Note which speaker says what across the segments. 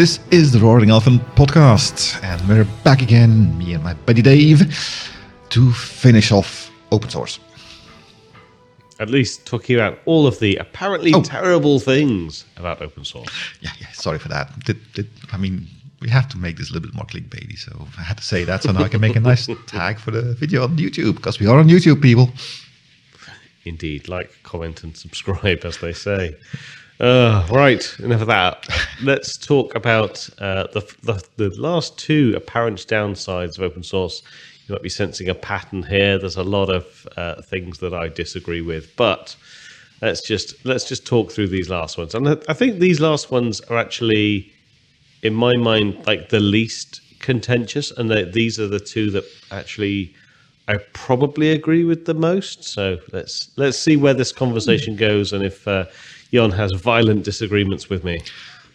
Speaker 1: This is the Roaring Elephant podcast, and we're back again, me and my buddy Dave, to finish off open source.
Speaker 2: At least talking about all of the apparently
Speaker 1: Oh.
Speaker 2: terrible things about open source.
Speaker 1: Yeah, yeah, sorry for that. Did, did, I mean, we have to make this a little bit more clickbaity, so I had to say that so now I can make a nice tag for the video on YouTube, because we are on YouTube, people.
Speaker 2: Indeed, like, comment, and subscribe, as they say. Uh, right, enough of that. Let's talk about uh, the, the the last two apparent downsides of open source. You might be sensing a pattern here. There's a lot of uh, things that I disagree with, but let's just let's just talk through these last ones. And I think these last ones are actually, in my mind, like the least contentious, and these are the two that actually I probably agree with the most. So let's let's see where this conversation goes, and if Jhon has violent disagreements with me.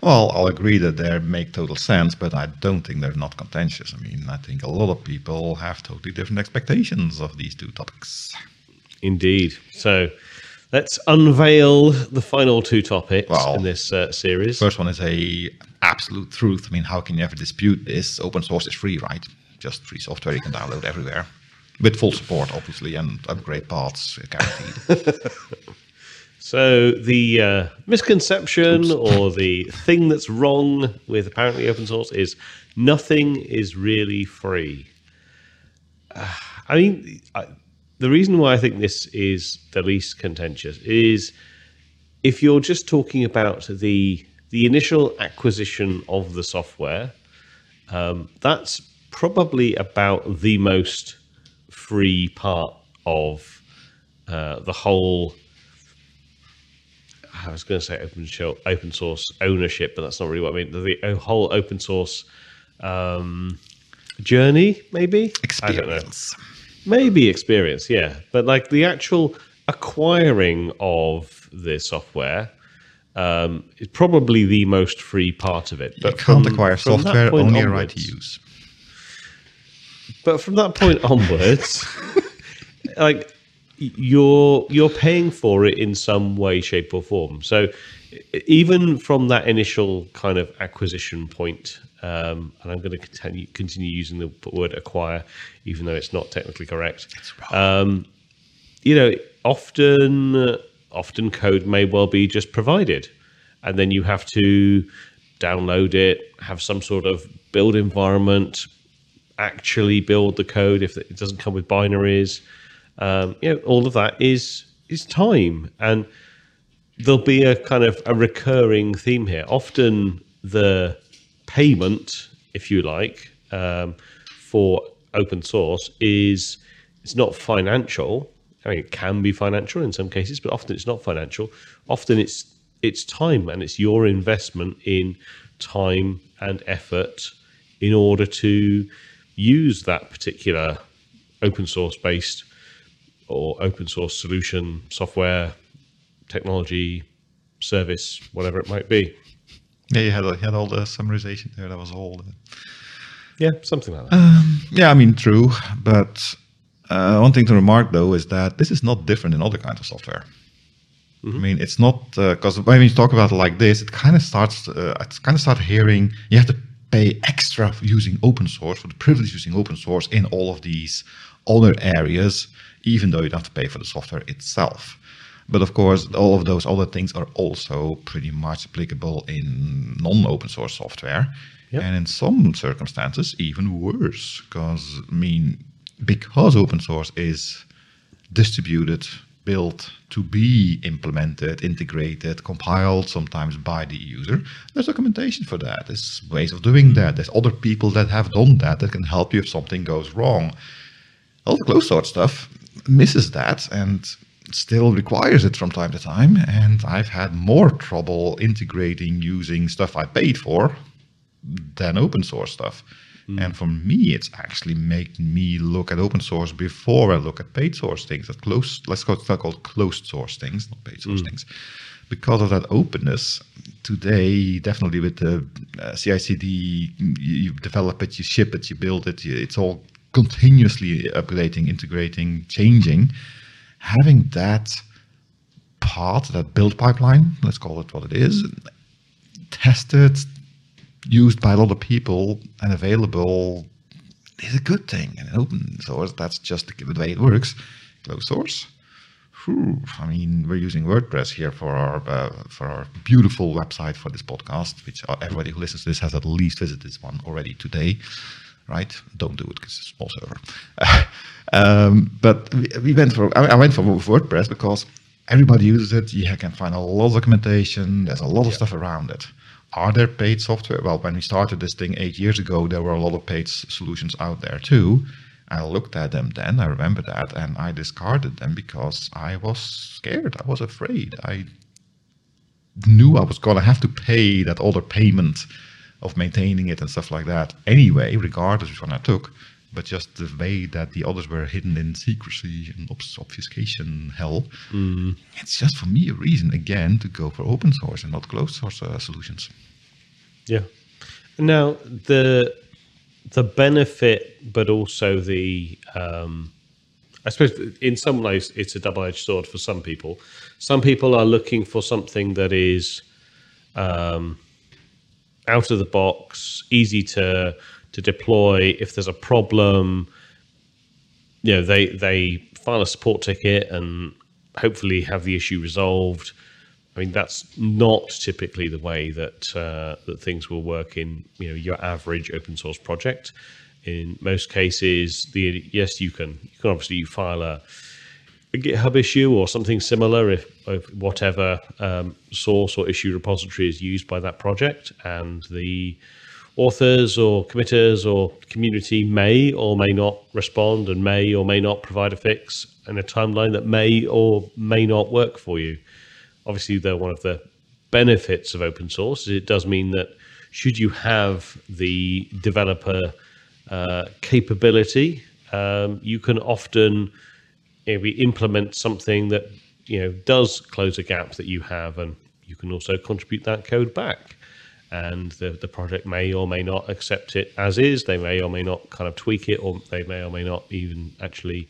Speaker 1: Well, I'll agree that they make total sense, but I don't think they're not contentious. I mean, I think a lot of people have totally different expectations of these two topics.
Speaker 2: Indeed. So let's unveil the final two topics
Speaker 1: Well,
Speaker 2: in this uh, series.
Speaker 1: First one is a absolute truth. I mean, how can you ever dispute this? Open source is free, right? Just free software you can download everywhere. With full support, obviously, and upgrade paths guaranteed.
Speaker 2: So the uh, misconception or the thing that's wrong with apparently open source is nothing is really free. Uh, I mean, I, the reason why I think this is the least contentious is if you're just talking about the the initial acquisition of the software, um, that's probably about the most free part of uh, the whole I was going to say open show, open source ownership, but that's not really what I mean. The, the whole open source um, journey, maybe I don't know.
Speaker 1: Experience.
Speaker 2: Maybe experience, yeah. But like the actual acquiring of the software um, is probably the most free part of it.
Speaker 1: You
Speaker 2: But
Speaker 1: can't
Speaker 2: from-
Speaker 1: acquire
Speaker 2: from
Speaker 1: software, only a right to use.
Speaker 2: But from that point onwards, like you're you're paying for it in some way, shape, or form. So even from that initial kind of acquisition point, um, and I'm going to continue continue using the word acquire, even though it's not technically correct. Um, you know, often often code may well be just provided, and then you have to download it, have some sort of build environment, actually build the code if it doesn't come with binaries. Um, you know, all of that is is time, and there'll be a kind of a recurring theme here. Often the payment, if you like, um, for open source is it's not financial. I mean, it can be financial in some cases, but often it's not financial. Often it's it's time and it's your investment in time and effort in order to use that particular open source based or open source solution, software, technology, service, whatever it might be.
Speaker 1: Yeah, you had, you had all the summarization there. That was all. The...
Speaker 2: Yeah, something like that.
Speaker 1: Yeah, I mean, true. But uh, one thing to remark, though, is that this is not different in other kinds of software. I mean, it's not because when you talk about it like this, it kind of starts. Uh, it's kind of start hearing you have to pay extra for using open source for the privilege using open source in all of these other areas, even though you don't have to pay for the software itself. But of course, all of those other things are also pretty much applicable in non-open source software,
Speaker 2: Yep.
Speaker 1: and in some circumstances even worse. Because I mean, because open source is distributed, built to be implemented, integrated, compiled sometimes by the user. There's documentation for that. There's ways of doing that. There's other people that have done that that can help you if something goes wrong. All the closed source stuff misses that and still requires it from time to time. And I've had more trouble integrating using stuff I paid for than open source stuff. And for me, it's actually making me look at open source before I look at paid source things. That close, let's call it called closed source things, not paid source things, because of that openness. Today, definitely with the uh, CI/CD, you, you develop it, you ship it, you build it. You, it's all continuously updating, integrating, changing. Having that part, that build pipeline, let's call it what it is, tested, used by a lot of people and available is a good thing. And open source, that's just the way it works. Closed source, I mean, we're using WordPress here for our uh, for our beautiful website for this podcast, which everybody who listens to this has at least visited this one already today, right? Don't do it because it's a small server. um, but we, we, went for I went for WordPress because everybody uses it. You can find a lot of documentation. There's a lot of yeah. stuff around it. Are there paid software? Well, when we started this thing eight years ago, there were a lot of paid solutions out there too. I looked at them then, I remember that, and I discarded them because I was scared. I was afraid. I knew I was going to have to pay that other payment of maintaining it and stuff like that anyway, regardless which one I took. But just the way that the others were hidden in secrecy and obfuscation hell, mm. it's just for me a reason again to go for open source and not closed source uh, solutions.
Speaker 2: Yeah. Now the the benefit, but also the, um, I suppose in some ways it's a double edged sword for some people. Some people are looking for something that is um, out of the box, easy to to deploy. If there's a problem, you know, they they file a support ticket and hopefully have the issue resolved. I mean, that's not typically the way that uh, that things will work in you know your average open source project. In most cases, the yes, you can you can obviously file a, a GitHub issue or something similar if, if whatever um, source or issue repository is used by that project, and the authors or committers or community may or may not respond and may or may not provide a fix and a timeline that may or may not work for you obviously, they're one of the benefits of open source. It does mean that should you have the developer uh, capability, um, you can often maybe implement something that you know does close a gap that you have, and you can also contribute that code back. And the, the project may or may not accept it as is. They may or may not kind of tweak it, or they may or may not even actually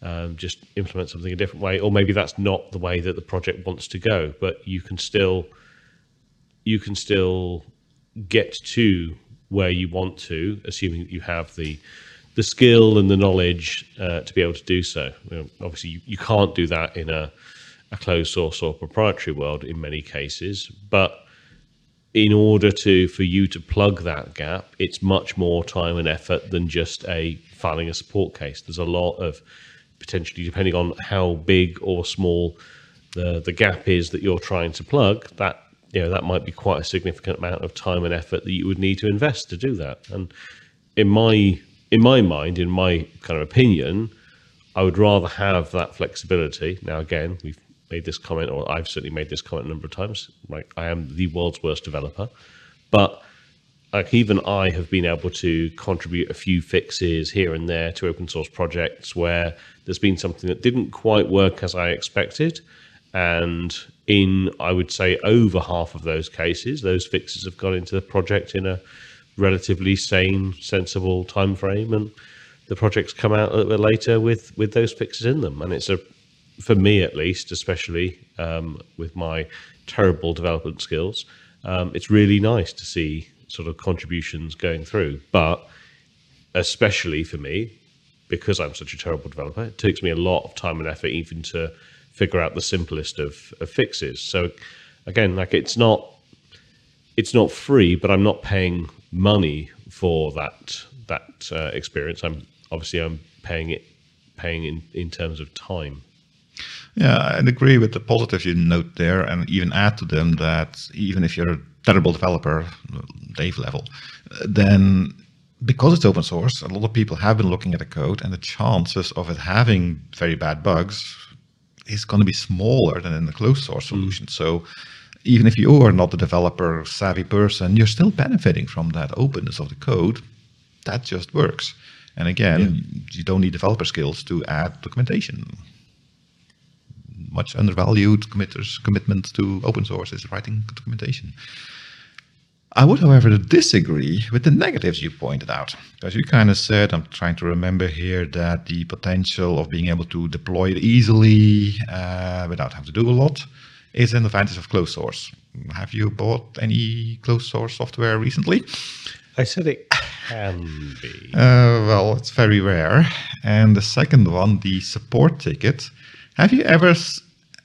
Speaker 2: um, just implement something a different way, or maybe that's not the way that the project wants to go. But you can still you can still get to where you want to, assuming that you have the the skill and the knowledge uh, to be able to do so. You know, obviously, you, you can't do that in a, a closed source or proprietary world in many cases, but in order to for you to plug that gap, it's much more time and effort than just a filing a support case. There's a lot of potentially, depending on how big or small the the gap is that you're trying to plug, that you know that might be quite a significant amount of time and effort that you would need to invest to do that. And in my in my mind, in my kind of opinion, I would rather have that flexibility. Now, again, we've made this comment, or I've certainly made this comment a number of times. Like, I am the world's worst developer, but like even I have been able to contribute a few fixes here and there to open source projects where there's been something that didn't quite work as I expected. And in, I would say, over half of those cases, those fixes have gone into the project in a relatively sane, sensible time frame. And the projects come out a little bit later with, with those fixes in them. And it's a, for me at least, especially um, with my terrible development skills, um, it's really nice to see sort of contributions going through. But especially for me, because I'm such a terrible developer, it takes me a lot of time and effort even to figure out the simplest of, of fixes. So again, like it's not it's not free, but I'm not paying money for that that uh, experience. I'm obviously I'm paying it paying in, in terms of time.
Speaker 1: Yeah, I agree with the positives you note there, and even add to them that even if you're a terrible developer, Dave level, then because it's open source, a lot of people have been looking at the code, and the chances of it having very bad bugs is going to be smaller than in the closed source hmm. solution. Mm. So even if you are not a developer savvy person, you're still benefiting from that openness of the code. That just works. And again, yeah. you don't need developer skills to add documentation. Much undervalued committers commitment to open source is writing documentation. I would, however, disagree with the negatives you pointed out. Because you kind of said, I'm trying to remember here, that the potential of being able to deploy it easily uh, without having to do a lot is an advantage of closed source. Have you bought any closed source software recently?
Speaker 2: I said it can be.
Speaker 1: Uh, well, it's very rare. And the second one, the support ticket. Have you ever s-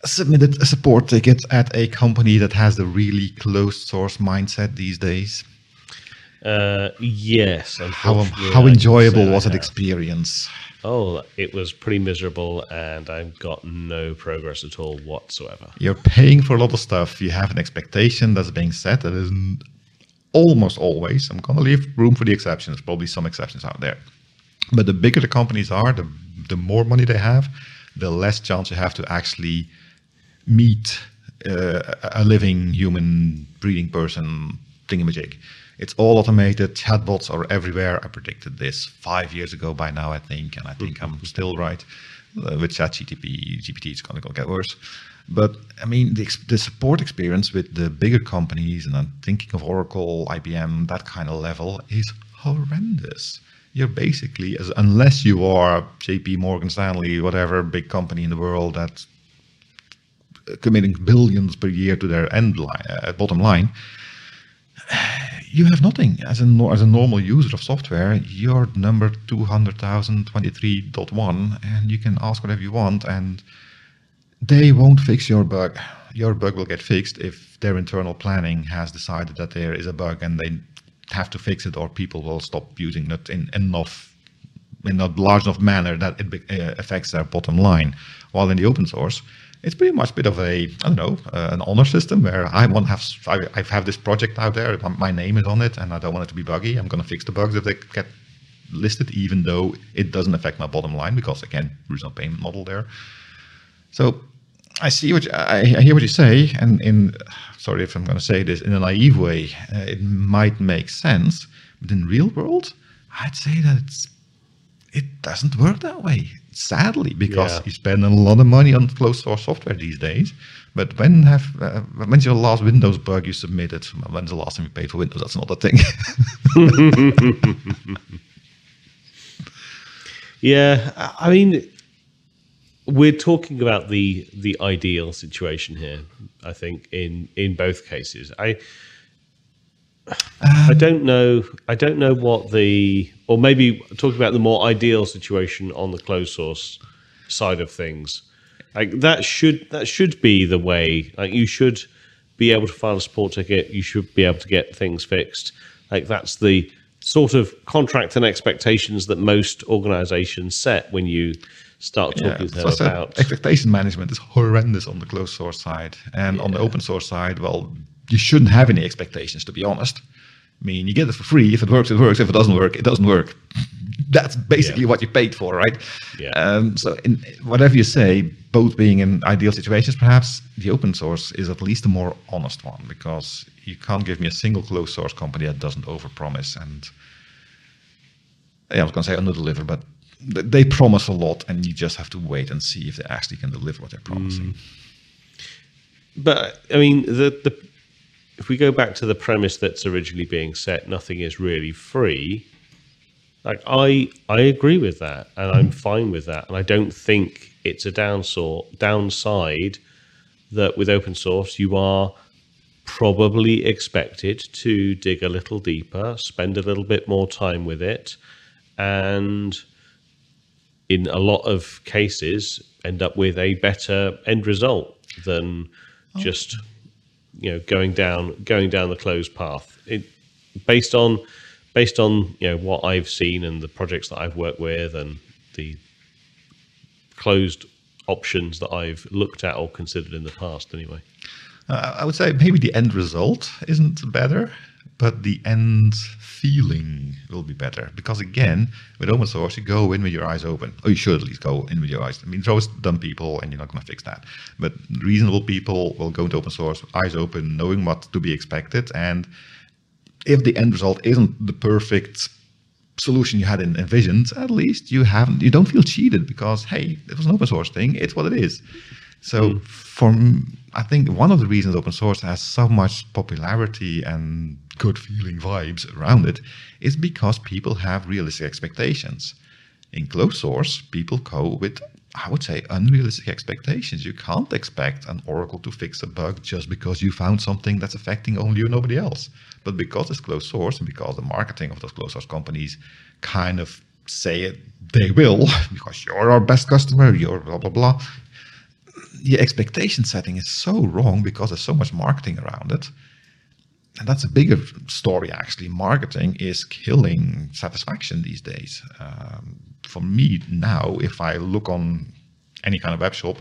Speaker 1: submitted a support ticket at a company that has the really closed source mindset these days?
Speaker 2: Uh, yes.
Speaker 1: How, how enjoyable was that experience?
Speaker 2: Oh, it was pretty miserable, and I've got no progress at all whatsoever.
Speaker 1: You're paying for a lot of stuff. You have an expectation that's being set that is almost always. I'm going to leave room for the exceptions. Probably some exceptions out there. But the bigger the companies are, the, the more money they have, the less chance you have to actually meet uh, a living human breathing person thingamajig. It's all automated. Chatbots are everywhere. I predicted this five years ago by now, I think, and I think I'm still right. Uh, with ChatGPT, GPT, it's going to get worse. But I mean, the, the support experience with the bigger companies, and I'm thinking of Oracle, IBM, that kind of level, is horrendous. You're basically, as unless you are JP Morgan Stanley, whatever big company in the world that's committing billions per year to their end line, uh, bottom line, you have nothing as a as a normal user of software. You're number two hundred thousand twenty three dot one, and you can ask whatever you want, and they won't fix your bug. Your bug will get fixed if their internal planning has decided that there is a bug and they have to fix it, or people will stop using it in enough in a large enough manner that it uh, affects their bottom line. While in the open source, it's pretty much a bit of a I don't know uh, an honor system where I want to have I, I have this project out there, my name is on it, and I don't want it to be buggy. I'm going to fix the bugs if they get listed, even though it doesn't affect my bottom line because again, there's no payment model there. So I see what you, I, I hear what you say, and in sorry if I'm going to say this in a naive way, uh, it might make sense, but in real world, I'd say that it's it doesn't work that way. Sadly, because
Speaker 2: Yeah.
Speaker 1: you spend a lot of money on closed source software these days. But when have uh, when's your last Windows bug you submitted? When's the last time you paid for Windows? That's another thing.
Speaker 2: Yeah, I I mean, we're talking about the the ideal situation here. I think in in both cases, I I um, don't know. I don't know what the or maybe talking about the more ideal situation on the closed source side of things. Like that should that should be the way. Like you should be able to file a support ticket. You should be able to get things fixed. Like that's the sort of contract and expectations that most organizations set when you start talking to them
Speaker 1: I uh,
Speaker 2: about.
Speaker 1: expectation management is horrendous on the closed source side, and on the open source side, well, you shouldn't have any expectations to be honest. I mean, you get it for free. If it works, it works. If it doesn't work, it doesn't work. That's basically
Speaker 2: Yeah.
Speaker 1: what you paid for, right?
Speaker 2: Yeah.
Speaker 1: Um, so, in whatever you say, both being in ideal situations, perhaps the open source is at least a more honest one because you can't give me a single closed source company that doesn't overpromise and yeah, I was going to say underdeliver, but they promise a lot, and you just have to wait and see if they actually can deliver what they're promising.
Speaker 2: But I mean, the the if we go back to the premise that's originally being set, nothing is really free. Like I I agree with that, and I'm fine with that, and I don't think it's a downsor- downside that with open source you are probably expected to dig a little deeper, spend a little bit more time with it, and in a lot of cases end up with a better end result than oh. just you know going down going down the closed path. It, based on based on you know what I've seen and the projects that I've worked with and the closed options that I've looked at or considered in the past anyway.
Speaker 1: Uh, I would say maybe the end result isn't better, but the end feeling will be better. Because again, with open source, you go in with your eyes open. Or you should at least go in with your eyes. I mean, there's always dumb people, and you're not going to fix that. But reasonable people will go into open source, eyes open, knowing what to be expected. And if the end result isn't the perfect solution you had en- envisioned, at least you haven't you don't feel cheated because hey, it was an open source thing. It's what it is. So hmm. for m- I think one of the reasons open source has so much popularity and good feeling vibes around it is because people have realistic expectations. In closed source, people go with I would say, unrealistic expectations. You can't expect an Oracle to fix a bug just because you found something that's affecting only you and nobody else. But because it's closed source and because the marketing of those closed source companies kind of say it, they will, because you're our best customer, you're blah, blah, blah. The expectation setting is so wrong because there's so much marketing around it. And that's a bigger story, actually. Marketing is killing satisfaction these days. Um, for me now, if I look on any kind of web shop,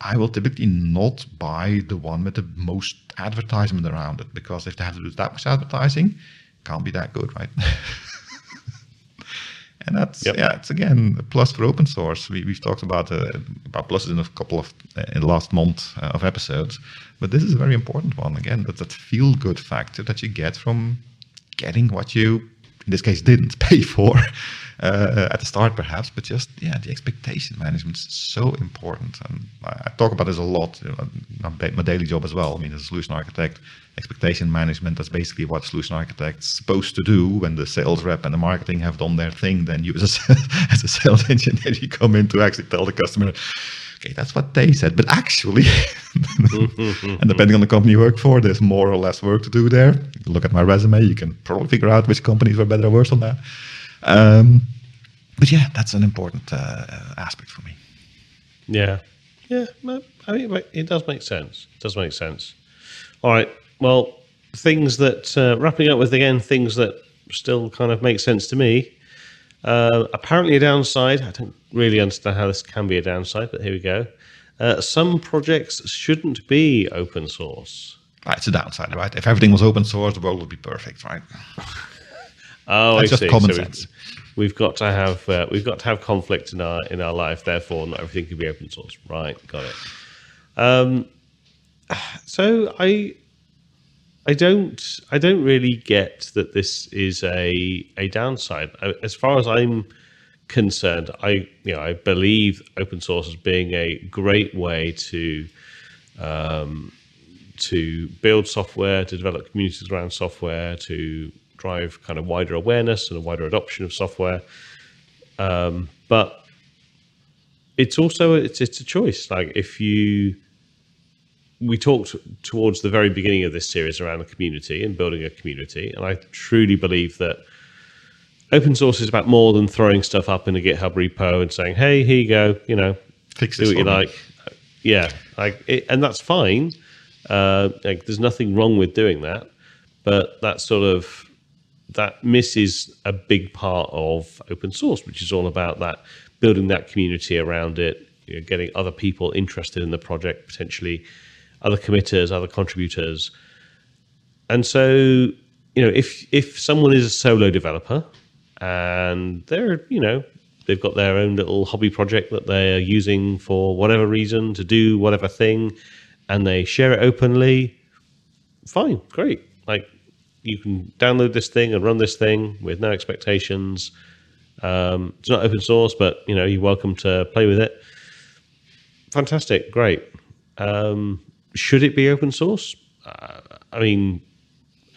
Speaker 1: I will typically not buy the one with the most advertisement around it because if they have to do that much advertising, can't be that good, right? and that's yep. yeah, it's again a plus for open source. We, we've talked about uh, about pluses in a couple of uh, in the last month uh, of episodes, but this is a very important one. Again, that that feel good factor that you get from getting what you in this case didn't pay for uh, at the start, perhaps, but just yeah, the expectation management is so important, and I, I talk about this a lot. My daily job as well. I mean, as a solution architect, expectation management. That's basically what solution architect's supposed to do. When the sales rep and the marketing have done their thing, then you as a, as a sales engineer, you come in to actually tell the customer. Okay, that's what they said, but actually, and depending on the company you work for, there's more or less work to do there. Look at my resume, you can probably figure out which companies were better or worse on that. Um, but yeah, that's an important uh, aspect for me.
Speaker 2: Yeah, yeah. I mean, it does make sense. It does make sense. All right. Well, things that uh, wrapping up with again things that still kind of make sense to me. Uh, apparently, a downside. I don't really understand how this can be a downside, but here we go. Uh, some projects shouldn't be open source.
Speaker 1: Right, it's a downside, right? If everything was open source, the world would be perfect, right?
Speaker 2: Oh, That's I just see. common so sense. We've, we've got to have uh, we've got to have conflict in our in our life. Therefore, not everything can be open source. Right, got it. Um, so I I don't I don't really get that this is a a downside. As far as I'm concerned, I you know I believe open source as being a great way to um, to build software, to develop communities around software, to drive kind of wider awareness and a wider adoption of software. Um, but it's also it's it's a choice. Like if you we talked towards the very beginning of this series around the community and building a community, and I truly believe that open source is about more than throwing stuff up in a GitHub repo and saying, "Hey, here you go," you know,
Speaker 1: fix
Speaker 2: do what you like. Yeah, like, it, and that's fine. Uh, like, there's nothing wrong with doing that, but that sort of that misses a big part of open source, which is all about that building that community around it, you know, getting other people interested in the project, potentially other committers, other contributors. And so, you know, if if someone is a solo developer and they're, you know, they've got their own little hobby project that they're using for whatever reason to do whatever thing and they share it openly, fine, great. Like you can download this thing and run this thing with no expectations. Um, it's not open source, but you know you're welcome to play with it. Fantastic, great. Um, should it be open source? Uh, I mean,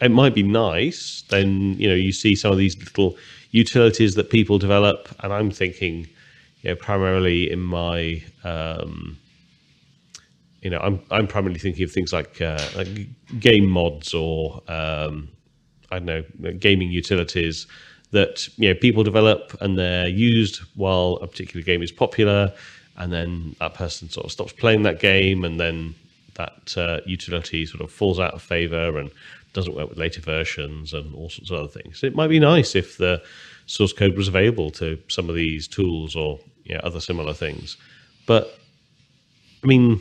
Speaker 2: it might be nice. Then you know you see some of these little utilities that people develop, and I'm thinking, you know, primarily in my um, you know, I'm I'm primarily thinking of things like, uh, like game mods or um, I don't know gaming utilities that you know people develop and they're used while a particular game is popular, and then that person sort of stops playing that game, and then that uh, utility sort of falls out of favor and doesn't work with later versions and all sorts of other things. It might be nice if the source code was available to some of these tools or you know, other similar things, but I mean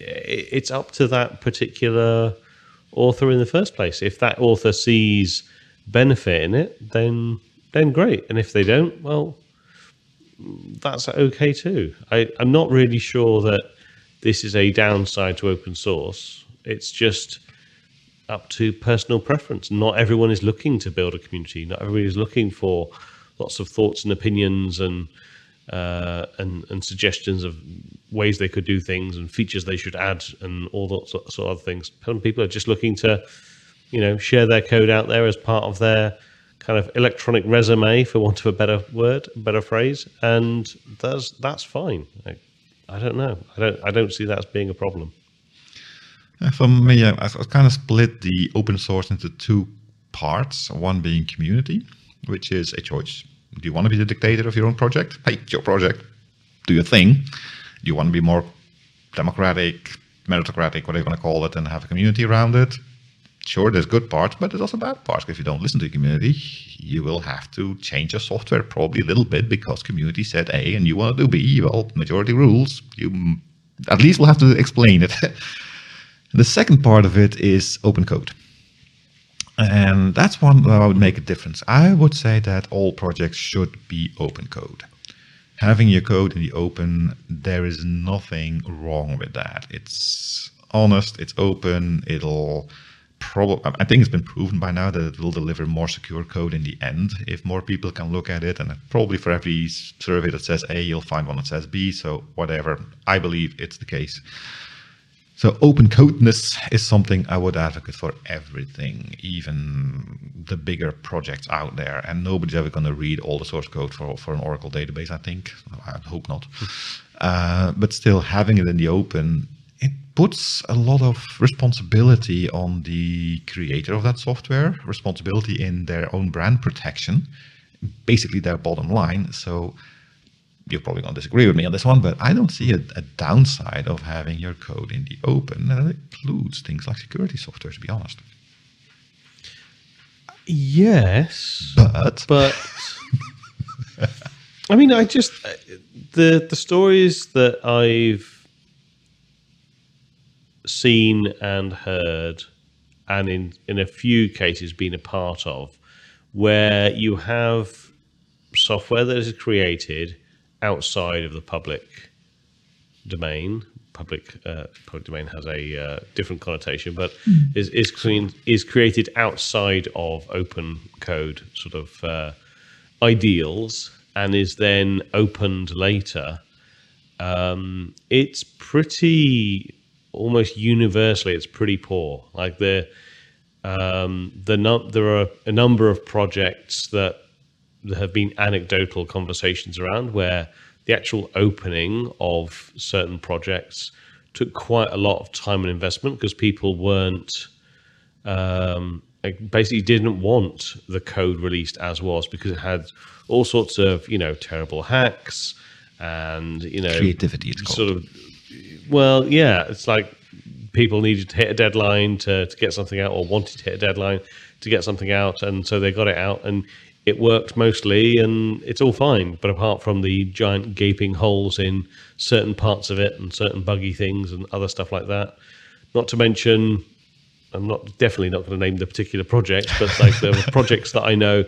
Speaker 2: it's up to that particular author in the first place. If that author sees benefit in it, then then great. And if they don't, well, that's okay too. I, I'm not really sure that this is a downside to open source. It's just up to personal preference. Not everyone is looking to build a community. Not everybody is looking for lots of thoughts and opinions and uh, and and suggestions of ways they could do things and features they should add and all that sort, of things. Some people are just looking to, you know, share their code out there as part of their kind of electronic resume, for want of a better word, better phrase, and that's that's fine. Like, I don't know. I don't. I don't see that as being a problem.
Speaker 1: Uh, For me, I've kind of split the open source into two parts. One being community, which is a choice. Do you want to be the dictator of your own project? Hey, it's your project. Do your thing. Do you want to be more democratic, meritocratic, whatever you want to call it, and have a community around it? Sure, there's good parts, but there's also bad parts. If you don't listen to the community, you will have to change your software probably a little bit because community said A and you want to do B. Well, majority rules. You at least will have to explain it. The second part of it is open code. And that's one that would make a difference. I would say that all projects should be open code. Having your code in the open, there is nothing wrong with that. It's honest, it's open, it'll probably, I think it's been proven by now that it will deliver more secure code in the end if more people can look at it. And probably for every survey that says A, you'll find one that says B. So, whatever, I believe it's the case. So open codeness is something I would advocate for everything, even the bigger projects out there. And nobody's ever going to read all the source code for, for an Oracle database, I think. I hope not. uh, but still, having it in the open, puts a lot of responsibility on the creator of that software, responsibility in their own brand protection, basically their bottom line. So you're probably going to disagree with me on this one, but I don't see a, a, downside of having your code in the open. And it includes things like security software, to be honest.
Speaker 2: Yes,
Speaker 1: but
Speaker 2: but I mean, I just the the stories that I've seen and heard, and in in a few cases been a part of, where you have software that is created outside of the public domain. Public uh, public domain has a uh, different connotation, but mm. is is, clean, is created outside of open code sort of uh, ideals and is then opened later. Um, it's pretty almost universally. It's pretty poor. Like the um, the num- there are a number of projects that there have been anecdotal conversations around where the actual opening of certain projects took quite a lot of time and investment because people weren't um, basically didn't want the code released as was because it had all sorts of you know terrible hacks and you know
Speaker 1: creativity
Speaker 2: sort of well yeah it's like people needed to hit a deadline to, to get something out or wanted to hit a deadline to get something out and so they got it out and it worked mostly and it's all fine. But apart from the giant gaping holes in certain parts of it and certain buggy things and other stuff like that, not to mention, I'm not definitely not going to name the particular projects, but like there were projects that I know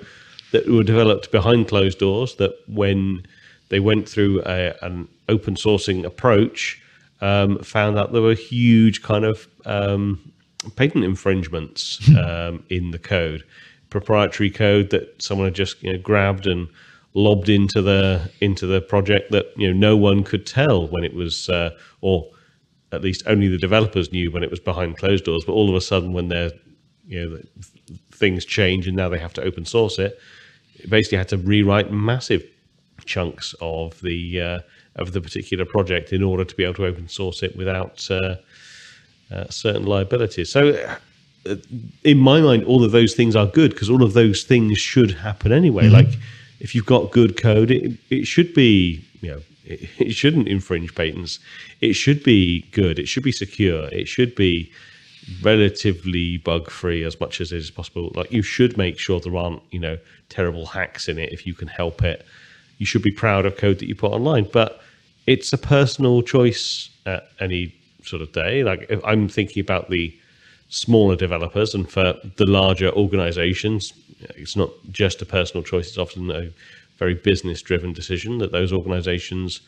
Speaker 2: that were developed behind closed doors that when they went through a, an open sourcing approach, um, found out there were huge kind of um, patent infringements um, in the code. Proprietary code that someone had just you know, grabbed and lobbed into the into the project that you know no one could tell when it was uh, or at least only the developers knew when it was behind closed doors. But all of a sudden when they're you know things change and now they have to open source it, it basically had to rewrite massive chunks of the uh, of the particular project in order to be able to open source it without uh, uh certain liabilities so in my mind, all of those things are good because all of those things should happen anyway. Mm-hmm. Like if you've got good code, it, it should be, you know, it, it, shouldn't infringe patents. It should be good. It should be secure. It should be relatively bug free as much as it is possible. Like you should make sure there aren't, you know, terrible hacks in it if you can help it. You should be proud of code that you put online, but it's a personal choice at any sort of day. Like I'm thinking about the smaller developers and for the larger organizations, it's not just a personal choice, it's often a very business driven decision that those organizations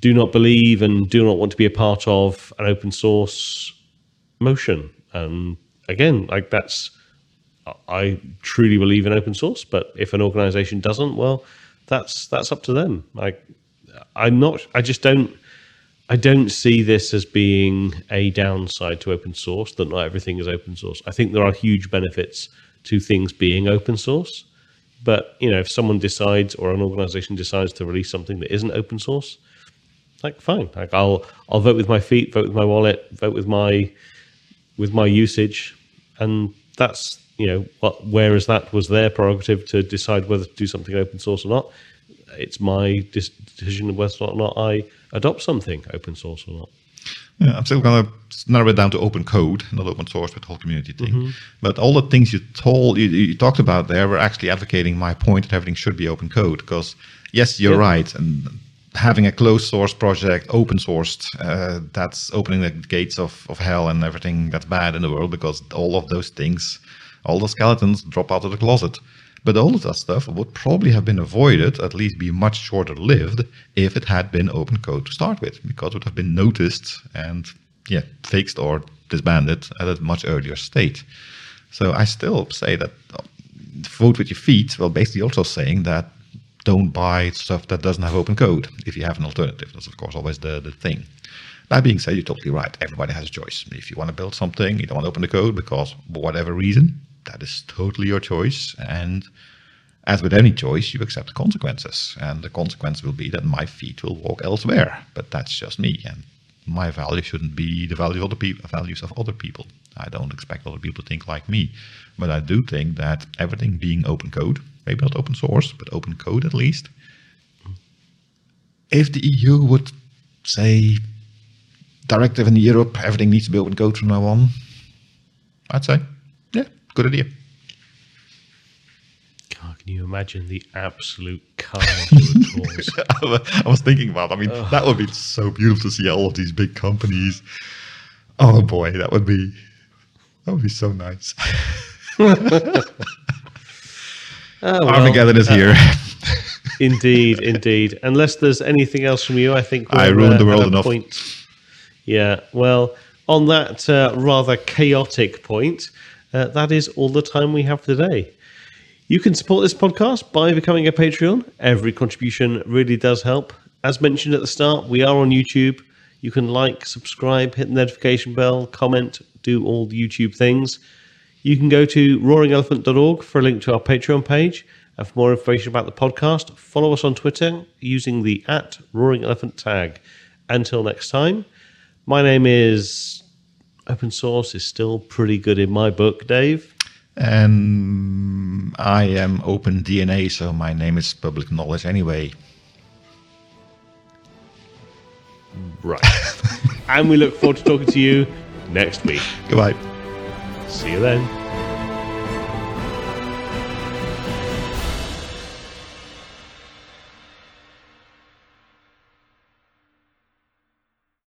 Speaker 2: do not believe and do not want to be a part of an open source motion. And again, like that's, I truly believe in open source, but if an organization doesn't, well, that's that's up to them. Like, I'm not. I just don't I don't see this as being a downside to open source, that not everything is open source. I think there are huge benefits to things being open source. But, you know, if someone decides or an organization decides to release something that isn't open source, like fine. Like I'll I'll vote with my feet, vote with my wallet, vote with my with my usage, and that's you know what. Whereas that was their prerogative to decide whether to do something open source or not. It's my decision whether or not I adopt something open source or not.
Speaker 1: Yeah, I'm still going to narrow it down to open code, not open source, but the whole community thing. But all the things you told, you, you talked about there, were actually advocating my point that everything should be open code. Because yes, you're
Speaker 2: Yeah.
Speaker 1: right, and having a closed source project open sourced, uh, that's opening the gates of, of hell and everything that's bad in the world. Because all of those things, all the skeletons drop out of the closet. But all of that stuff would probably have been avoided, at least be much shorter lived, if it had been open code to start with, because it would have been noticed and yeah, fixed or disbanded at a much earlier state. So I still say that uh, vote with your feet, well, basically also saying that don't buy stuff that doesn't have open code if you have an alternative. That's of course always the, the thing. That being said, you're totally right. Everybody has a choice. If you want to build something, you don't want to open the code because for whatever reason, that is totally your choice. And as with any choice, you accept the consequences. And the consequence will be that my feet will walk elsewhere. But that's just me. And my value shouldn't be the value of people, values of other people. I don't expect other people to think like me. But I do think that everything being open code, maybe not open source, but open code at least, if the EU would say directive in Europe, everything needs to be open code from now on, I'd say, yeah, good idea.
Speaker 2: God, can you imagine the absolute carnage it would cause?
Speaker 1: I was thinking about. I mean, that would be so beautiful to see all of these big companies. Oh boy, that would be that would be so nice.
Speaker 2: Oh, well,
Speaker 1: Armageddon is here.
Speaker 2: Indeed, indeed. Unless there's anything else from you, I think
Speaker 1: I
Speaker 2: we're,
Speaker 1: ruined the
Speaker 2: uh,
Speaker 1: world enough.
Speaker 2: Point. Yeah. Well, on that uh, rather chaotic point, uh, that is all the time we have today. You can support this podcast by becoming a Patreon. Every contribution really does help. As mentioned at the start, we are on YouTube. You can like, subscribe, hit the notification bell, comment, do all the YouTube things. You can go to roaringelephant.org for a link to our Patreon page. And for more information about the podcast, follow us on Twitter using the at Roaring Elephant tag. Until next time, my name is Open Source is still pretty good in my book, Dave.
Speaker 1: and I am open DNA, so my name is public knowledge anyway.
Speaker 2: Right. and we look forward to talking to you next week.
Speaker 1: Goodbye.
Speaker 2: See you then.